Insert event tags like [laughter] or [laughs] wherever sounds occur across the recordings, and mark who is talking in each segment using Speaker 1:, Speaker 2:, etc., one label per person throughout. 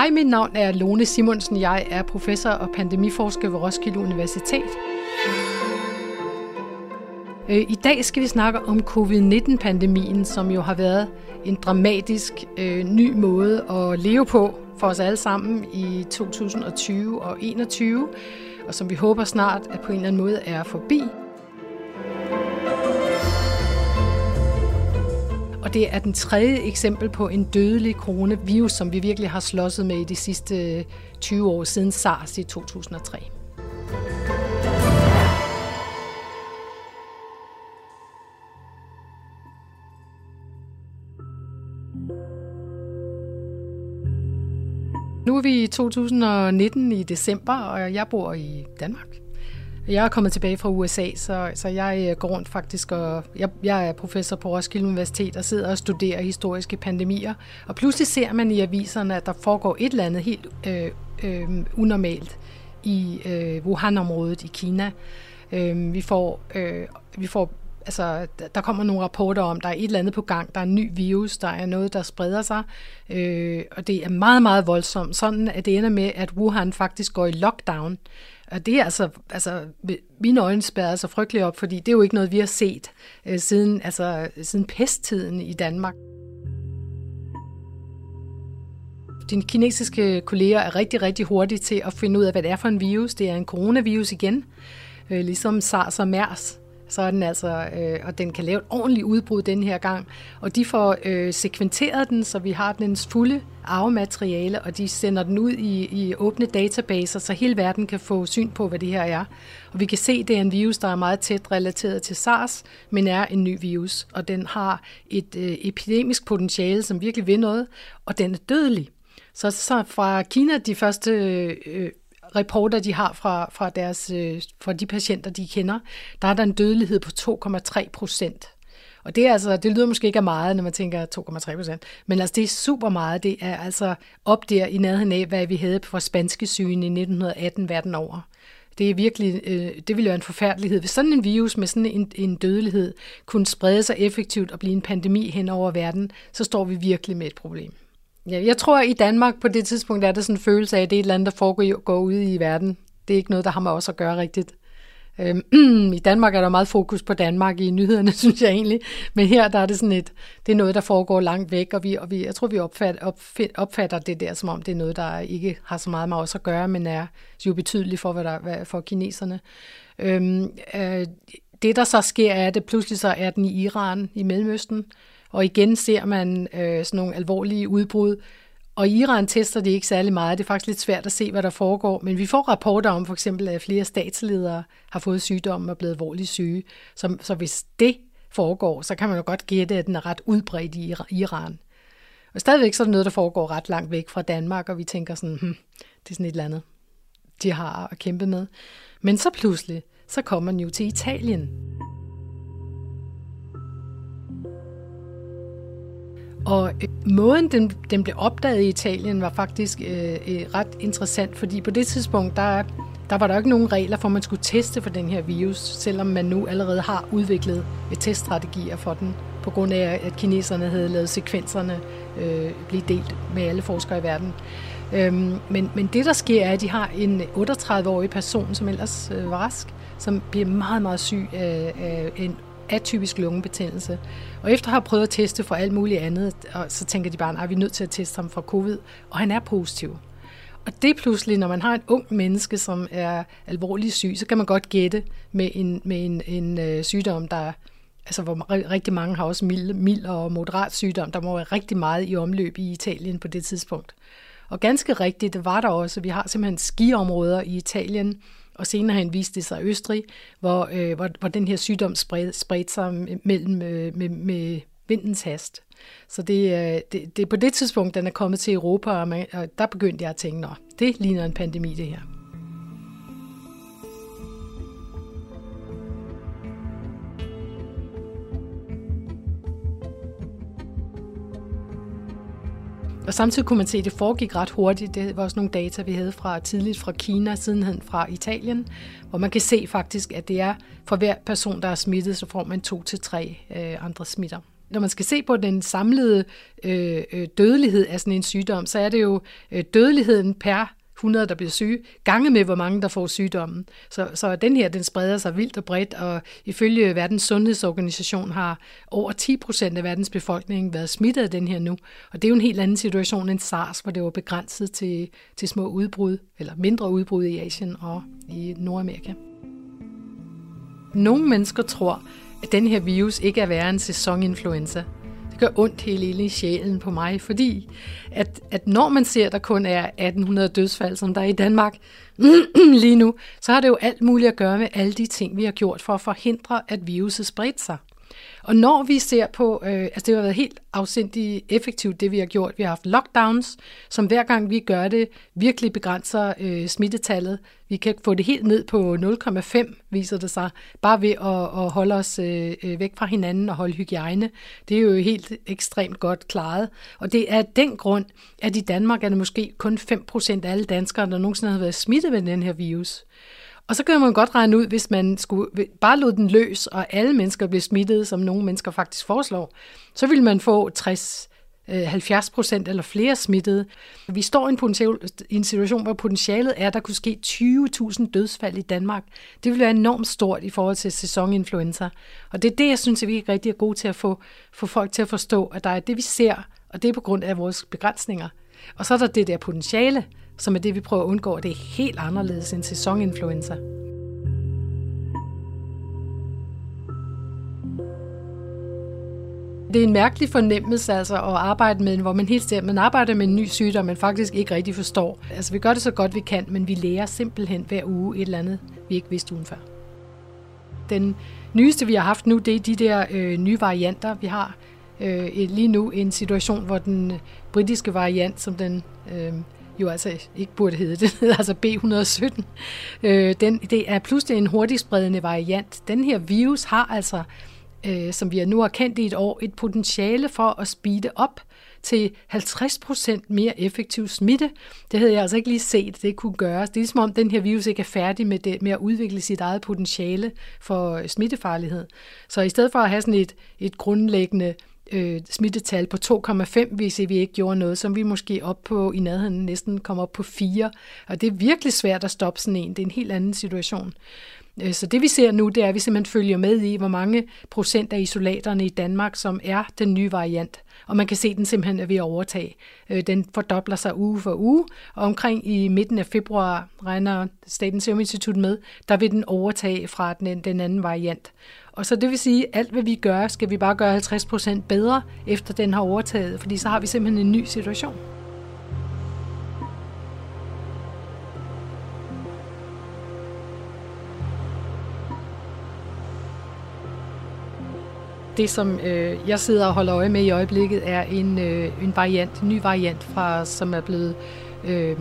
Speaker 1: Hej, mit navn er Lone Simonsen. Jeg er professor og pandemiforsker ved Roskilde Universitet. Øh, I dag skal vi snakke om covid-19-pandemien, som jo har været en dramatisk øh, ny måde at leve på for os alle sammen i 2020 og 2021, og som vi håber snart at på en eller anden måde er forbi. Og det er den tredje eksempel på en dødelig coronavirus, som vi virkelig har slåsset med i de sidste øh, 20 år siden SARS i 2003. Nu er vi i 2019 i december, og jeg bor i Danmark. Jeg er kommet tilbage fra USA, så, så jeg øh, går rundt faktisk, og jeg, jeg er professor på Roskilde Universitet og sidder og studerer historiske pandemier. Og pludselig ser man i aviserne, at der foregår et eller andet helt øh, øh, unormalt i øh, Wuhan-området i Kina. Øh, vi får, øh, vi får altså, der kommer nogle rapporter om, der er et eller andet på gang, der er en ny virus, der er noget, der spreder sig, øh, og det er meget, meget voldsomt. Sådan at det ender med, at Wuhan faktisk går i lockdown. Og det er altså, altså mine øjne spærrer så frygteligt op, fordi det er jo ikke noget, vi har set øh, siden, altså, siden pesttiden i Danmark. Dine kinesiske kolleger er rigtig, rigtig hurtige til at finde ud af, hvad det er for en virus. Det er en coronavirus igen, øh, ligesom SARS og MERS så er den altså, øh, og den kan lave et ordentligt udbrud den her gang. Og de får øh, sekventeret den, så vi har dens fulde arvemateriale, og de sender den ud i, i åbne databaser, så hele verden kan få syn på, hvad det her er. Og vi kan se, at det er en virus, der er meget tæt relateret til SARS, men er en ny virus, og den har et øh, epidemisk potentiale, som virkelig vil noget, og den er dødelig. Så, så fra Kina, de første øh, reporter, de har fra, fra, deres, øh, fra de patienter, de kender, der er der en dødelighed på 2,3 procent. Og det, er altså, det lyder måske ikke af meget, når man tænker 2,3 procent, men altså, det er super meget. Det er altså op der i nærheden af, hvad vi havde for spanske sygen i 1918 verden over. Det er virkelig, øh, det ville være en forfærdelighed. Hvis sådan en virus med sådan en, en dødelighed kunne sprede sig effektivt og blive en pandemi hen over verden, så står vi virkelig med et problem. Ja, jeg tror, at i Danmark på det tidspunkt er der sådan en følelse af, at det er et eller andet, der foregår går ud i verden. Det er ikke noget, der har med os at gøre rigtigt. Øhm, [clears throat] I Danmark er der meget fokus på Danmark i nyhederne, [laughs] synes jeg egentlig. Men her der er det sådan et, det er noget, der foregår langt væk, og, vi, og vi, jeg tror, vi opfatter, opfatter det der, som om det er noget, der ikke har så meget med os at gøre, men er jo betydeligt for, hvad der, hvad, for kineserne. Øhm, øh, det, der så sker, er, at det pludselig så er den i Iran, i Mellemøsten, og igen ser man øh, sådan nogle alvorlige udbrud. Og i Iran tester det ikke særlig meget. Det er faktisk lidt svært at se, hvad der foregår. Men vi får rapporter om for eksempel, at flere statsledere har fået sygdommen og er blevet alvorligt syge. Så, så hvis det foregår, så kan man jo godt gætte, at den er ret udbredt i Iran. Og stadigvæk så er det noget, der foregår ret langt væk fra Danmark, og vi tænker sådan, hm, det er sådan et eller andet, de har at kæmpe med. Men så pludselig, så kommer den jo til Italien. Og øh, måden, den, den blev opdaget i Italien, var faktisk øh, øh, ret interessant, fordi på det tidspunkt, der, der var der ikke nogen regler for, at man skulle teste for den her virus, selvom man nu allerede har udviklet øh, teststrategier for den, på grund af, at kineserne havde lavet sekvenserne øh, blive delt med alle forskere i verden. Øhm, men, men det, der sker, er, at de har en 38-årig person, som ellers øh, var rask, som bliver meget, meget syg af, af en atypisk lungebetændelse. Og efter at have prøvet at teste for alt muligt andet, og så tænker de bare, at vi er nødt til at teste ham for covid, og han er positiv. Og det pludselig, når man har et ung menneske, som er alvorligt syg, så kan man godt gætte med en, med en, en øh, sygdom, der altså hvor rigtig mange har også mild, mild og moderat sygdom. Der må være rigtig meget i omløb i Italien på det tidspunkt. Og ganske rigtigt, det var der også. Vi har simpelthen skiområder i Italien, og senere hen viste det sig Østrig, hvor, øh, hvor, hvor den her sygdom spredte, spredte sig mellem, øh, med, med vindens hast. Så det, øh, det, det er på det tidspunkt, den er kommet til Europa, og, man, og der begyndte jeg at tænke, at Det ligner en pandemi, det her. Og samtidig kunne man se, at det foregik ret hurtigt. Det var også nogle data, vi havde fra tidligt fra Kina, sidenhen fra Italien, hvor man kan se faktisk, at det er for hver person, der er smittet, så får man to til tre øh, andre smitter. Når man skal se på den samlede øh, øh dødelighed af sådan en sygdom, så er det jo øh, dødeligheden per 100, der bliver syge, gange med, hvor mange der får sygdommen. Så, så den her, den spreder sig vildt og bredt, og ifølge Verdens Sundhedsorganisation har over 10 procent af verdens befolkning været smittet af den her nu. Og det er jo en helt anden situation end SARS, hvor det var begrænset til, til små udbrud, eller mindre udbrud i Asien og i Nordamerika. Nogle mennesker tror, at den her virus ikke er værre end sæsoninfluenza gør ondt helt inde i sjælen på mig, fordi at, at når man ser, at der kun er 1800 dødsfald, som der er i Danmark [clears throat] lige nu, så har det jo alt muligt at gøre med alle de ting, vi har gjort for at forhindre, at viruset spredte sig. Og når vi ser på, øh, altså det har været helt afsindig effektivt, det vi har gjort. Vi har haft lockdowns, som hver gang vi gør det, virkelig begrænser øh, smittetallet. Vi kan få det helt ned på 0,5, viser det sig, bare ved at, at holde os øh, øh, væk fra hinanden og holde hygiejne. Det er jo helt ekstremt godt klaret. Og det er den grund, at i Danmark er det måske kun 5% af alle danskere, der nogensinde har været smittet med den her virus. Og så kan man godt regne ud, hvis man skulle bare lod den løs, og alle mennesker blev smittet, som nogle mennesker faktisk foreslår, så ville man få 60 70 øh, procent eller flere smittede. Vi står i en, i en situation, hvor potentialet er, at der kunne ske 20.000 dødsfald i Danmark. Det vil være enormt stort i forhold til sæsoninfluenza. Og det er det, jeg synes, at vi er rigtig gode til at få, få folk til at forstå, at der er det, vi ser, og det er på grund af vores begrænsninger. Og så er der det der potentiale, som er det, vi prøver at undgå, det er helt anderledes end sæsoninfluenza. Det er en mærkelig fornemmelse altså, at arbejde med, hvor man helt ser, man arbejder med en ny sygdom, man faktisk ikke rigtig forstår. Altså, vi gør det så godt vi kan, men vi lærer simpelthen hver uge et eller andet, vi ikke vidste ugen før. Den nyeste, vi har haft nu, det er de der øh, nye varianter. Vi har øh, lige nu en situation, hvor den britiske variant, som den øh, jo altså ikke burde hedde. Den hedder altså B117. Øh, den, det er pludselig en hurtigt spredende variant. Den her virus har altså, øh, som vi nu har kendt i et år, et potentiale for at speede op til 50% mere effektiv smitte. Det havde jeg altså ikke lige set, det kunne gøres. Det er ligesom om, den her virus ikke er færdig med, det, med at udvikle sit eget potentiale for smittefarlighed. Så i stedet for at have sådan et, et grundlæggende øh, smittetal på 2,5, hvis vi ikke gjorde noget, som vi måske op på i nærheden næsten kom op på 4. Og det er virkelig svært at stoppe sådan en. Det er en helt anden situation. Øh, så det vi ser nu, det er, at vi simpelthen følger med i, hvor mange procent af isolaterne i Danmark, som er den nye variant. Og man kan se, at den simpelthen er ved at overtage. Øh, den fordobler sig uge for uge, og omkring i midten af februar regner Statens Serum Institut med, der vil den overtage fra den, den anden variant. Og så det vil sige, at alt hvad vi gør, skal vi bare gøre 50% bedre, efter den har overtaget, fordi så har vi simpelthen en ny situation. Det, som øh, jeg sidder og holder øje med i øjeblikket, er en, øh, en variant, en ny variant, fra, som er blevet øh,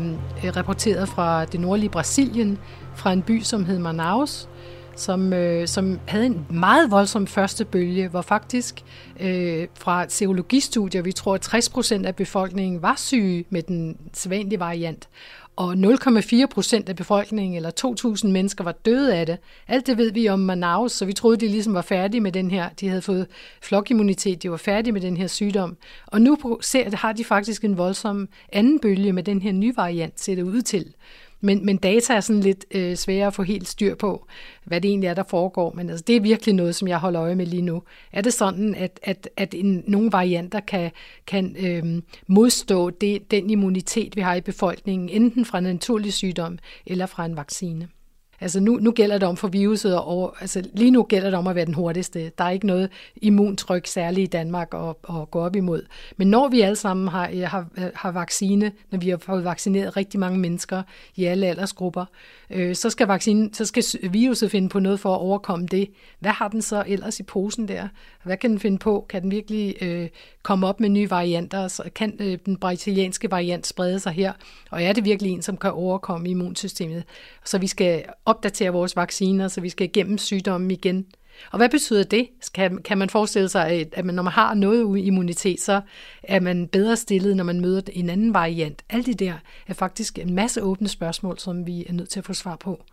Speaker 1: rapporteret fra det nordlige Brasilien, fra en by, som hed Manaus, som, øh, som havde en meget voldsom første bølge, hvor faktisk øh, fra seologistudier, vi tror, at 60 procent af befolkningen var syge med den sædvanlige variant, og 0,4 procent af befolkningen, eller 2.000 mennesker, var døde af det. Alt det ved vi om Manaus, så vi troede, de ligesom var færdige med den her. De havde fået flokimmunitet, de var færdige med den her sygdom. Og nu ser, har de faktisk en voldsom anden bølge med den her nye variant, ser det ud til. Men, men data er sådan lidt øh, svære at få helt styr på, hvad det egentlig er, der foregår. Men altså, det er virkelig noget, som jeg holder øje med lige nu. Er det sådan, at, at, at en, nogle varianter kan, kan øh, modstå det, den immunitet, vi har i befolkningen, enten fra en naturlig sygdom eller fra en vaccine? Altså nu, nu gælder det om for viruset, og altså lige nu gælder det om at være den hurtigste. Der er ikke noget immuntryk særligt i Danmark at, at gå op imod. Men når vi alle sammen har, øh, har, øh, har vaccine, når vi har fået vaccineret rigtig mange mennesker i alle aldersgrupper, øh, så, skal vaccine, så skal viruset finde på noget for at overkomme det. Hvad har den så ellers i posen der? Hvad kan den finde på? Kan den virkelig øh, komme op med nye varianter? Så kan øh, den brasilianske variant sprede sig her? Og er det virkelig en, som kan overkomme immunsystemet? Så vi skal opdatere vores vacciner, så vi skal igennem sygdommen igen. Og hvad betyder det? Kan, kan man forestille sig, at man, når man har noget immunitet, så er man bedre stillet, når man møder en anden variant? Alt det der er faktisk en masse åbne spørgsmål, som vi er nødt til at få svar på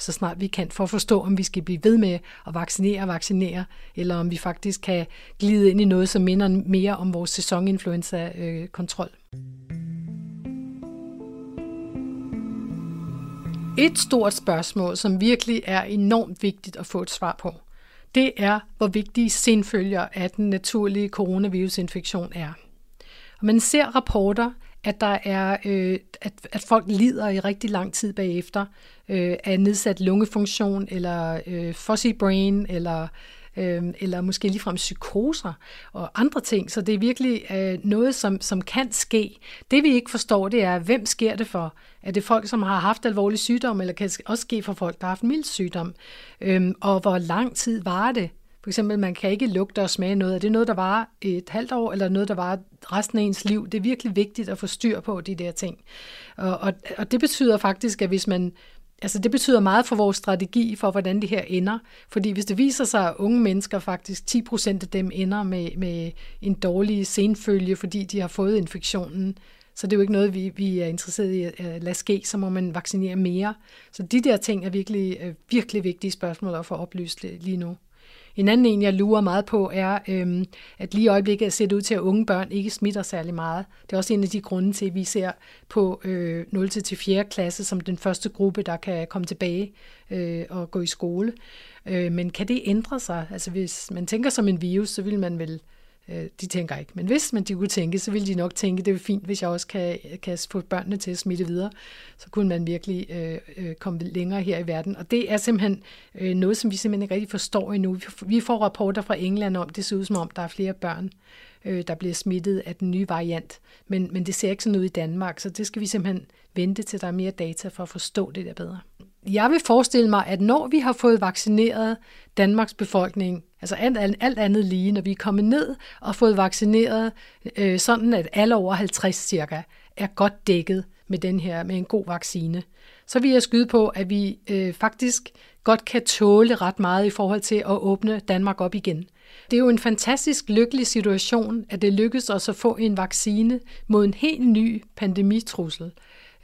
Speaker 1: så snart vi kan, for at forstå, om vi skal blive ved med at vaccinere og vaccinere, eller om vi faktisk kan glide ind i noget, som minder mere om vores sæsoninfluenza-kontrol. Øh, Et stort spørgsmål, som virkelig er enormt vigtigt at få et svar på, det er, hvor vigtige senfølger af den naturlige coronavirusinfektion er. Og man ser rapporter, at der er, øh, at, at folk lider i rigtig lang tid bagefter øh, af nedsat lungefunktion, eller øh, fuzzy brain, eller øh, eller måske ligefrem psykoser og andre ting. Så det er virkelig øh, noget, som, som kan ske. Det vi ikke forstår, det er, hvem sker det for? Er det folk, som har haft alvorlig sygdom, eller kan det også ske for folk, der har haft mild sygdom? Øh, og hvor lang tid var det? For eksempel, man kan ikke lugte og smage noget. Er det noget, der var et halvt år, eller noget, der var resten af ens liv? Det er virkelig vigtigt at få styr på de der ting. Og, og, og det betyder faktisk, at hvis man Altså det betyder meget for vores strategi for, hvordan det her ender. Fordi hvis det viser sig, at unge mennesker faktisk, 10 procent af dem ender med, med en dårlig senfølge, fordi de har fået infektionen, så det er jo ikke noget, vi, vi er interesseret i at lade ske, så må man vaccinere mere. Så de der ting er virkelig, øh, virkelig vigtige spørgsmål at få oplyst lige nu. En anden en, jeg lurer meget på, er, øhm, at lige i øjeblikket ser det ud til, at unge børn ikke smitter særlig meget. Det er også en af de grunde til, at vi ser på øh, 0. til 4. klasse som den første gruppe, der kan komme tilbage øh, og gå i skole. Øh, men kan det ændre sig? Altså hvis man tænker som en virus, så vil man vel Øh, de tænker ikke. Men hvis man de kunne tænke, så ville de nok tænke, det er fint, hvis jeg også kan, kan få børnene til at smitte videre. Så kunne man virkelig øh, øh komme længere her i verden. Og det er simpelthen øh, noget, som vi simpelthen ikke rigtig forstår endnu. Vi får rapporter fra England om, det ser ud som om, der er flere børn, øh, der bliver smittet af den nye variant. Men, men det ser ikke sådan ud i Danmark, så det skal vi simpelthen vente til, der er mere data for at forstå det der bedre. Jeg vil forestille mig, at når vi har fået vaccineret Danmarks befolkning, altså alt, alt andet lige, når vi er kommet ned og fået vaccineret, øh, sådan at alle over 50 cirka er godt dækket med den her, med en god vaccine, så vil jeg skyde på, at vi øh, faktisk godt kan tåle ret meget i forhold til at åbne Danmark op igen. Det er jo en fantastisk lykkelig situation, at det lykkedes os at få en vaccine mod en helt ny pandemitrussel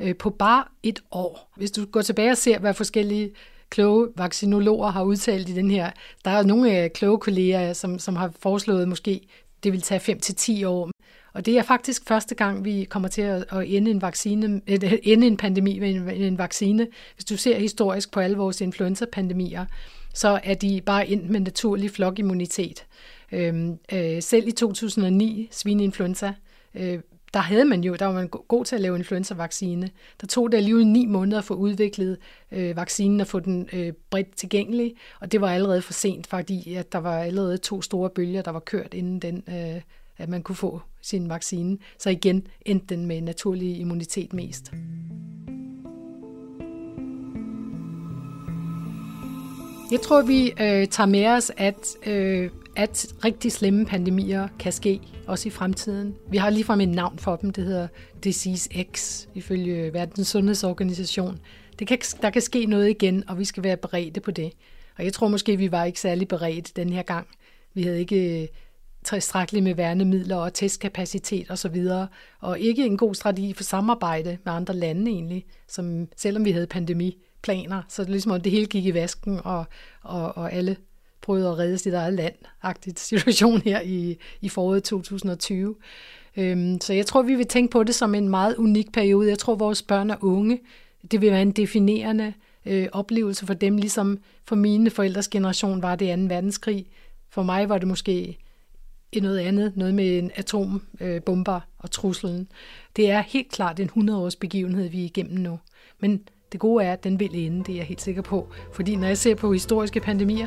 Speaker 1: øh, på bare et år. Hvis du går tilbage og ser, hvad forskellige kloge vaccinologer har udtalt i den her. Der er nogle øh, kloge kolleger, som, som har foreslået måske, det vil tage 5 til 10 år. Og det er faktisk første gang, vi kommer til at, ende en, vaccine, øh, ende en pandemi med en, en vaccine. Hvis du ser historisk på alle vores influenza-pandemier, så er de bare endt med naturlig flokimmunitet. Øhm, øh, selv i 2009, svineinfluenza, øh, der havde man jo, der var man god til at lave influenzavaccine. Der tog det alligevel ni måneder at få udviklet øh, vaccinen og få den øh, bredt tilgængelig, og det var allerede for sent, fordi at der var allerede to store bølger, der var kørt inden den, øh, at man kunne få sin vaccine. Så igen endte den med naturlig immunitet mest. Jeg tror, vi øh, tager med os, at, øh, at rigtig slemme pandemier kan ske, også i fremtiden. Vi har ligefrem et navn for dem, det hedder Disease X, ifølge Verdens Sundhedsorganisation. Det kan, der kan ske noget igen, og vi skal være beredte på det. Og jeg tror måske, vi var ikke særlig beredt den her gang. Vi havde ikke øh, tilstrækkeligt med værnemidler og testkapacitet osv., og, og ikke en god strategi for samarbejde med andre lande egentlig, som selvom vi havde pandemiplaner, så det ligesom, om det hele gik i vasken, og, og, og alle prøvede at redde sit eget land-agtigt situation her i, i foråret 2020. Øhm, så jeg tror, vi vil tænke på det som en meget unik periode. Jeg tror, vores børn og unge, det vil være en definerende øh, oplevelse for dem, ligesom for mine forældres generation var det 2. verdenskrig. For mig var det måske noget andet, noget med en atombomber øh, og truslen. Det er helt klart en 100-års begivenhed, vi er igennem nu. Men Det gode er, at den vil ende, det er jeg helt sikker på. Fordi når jeg ser på historiske pandemier,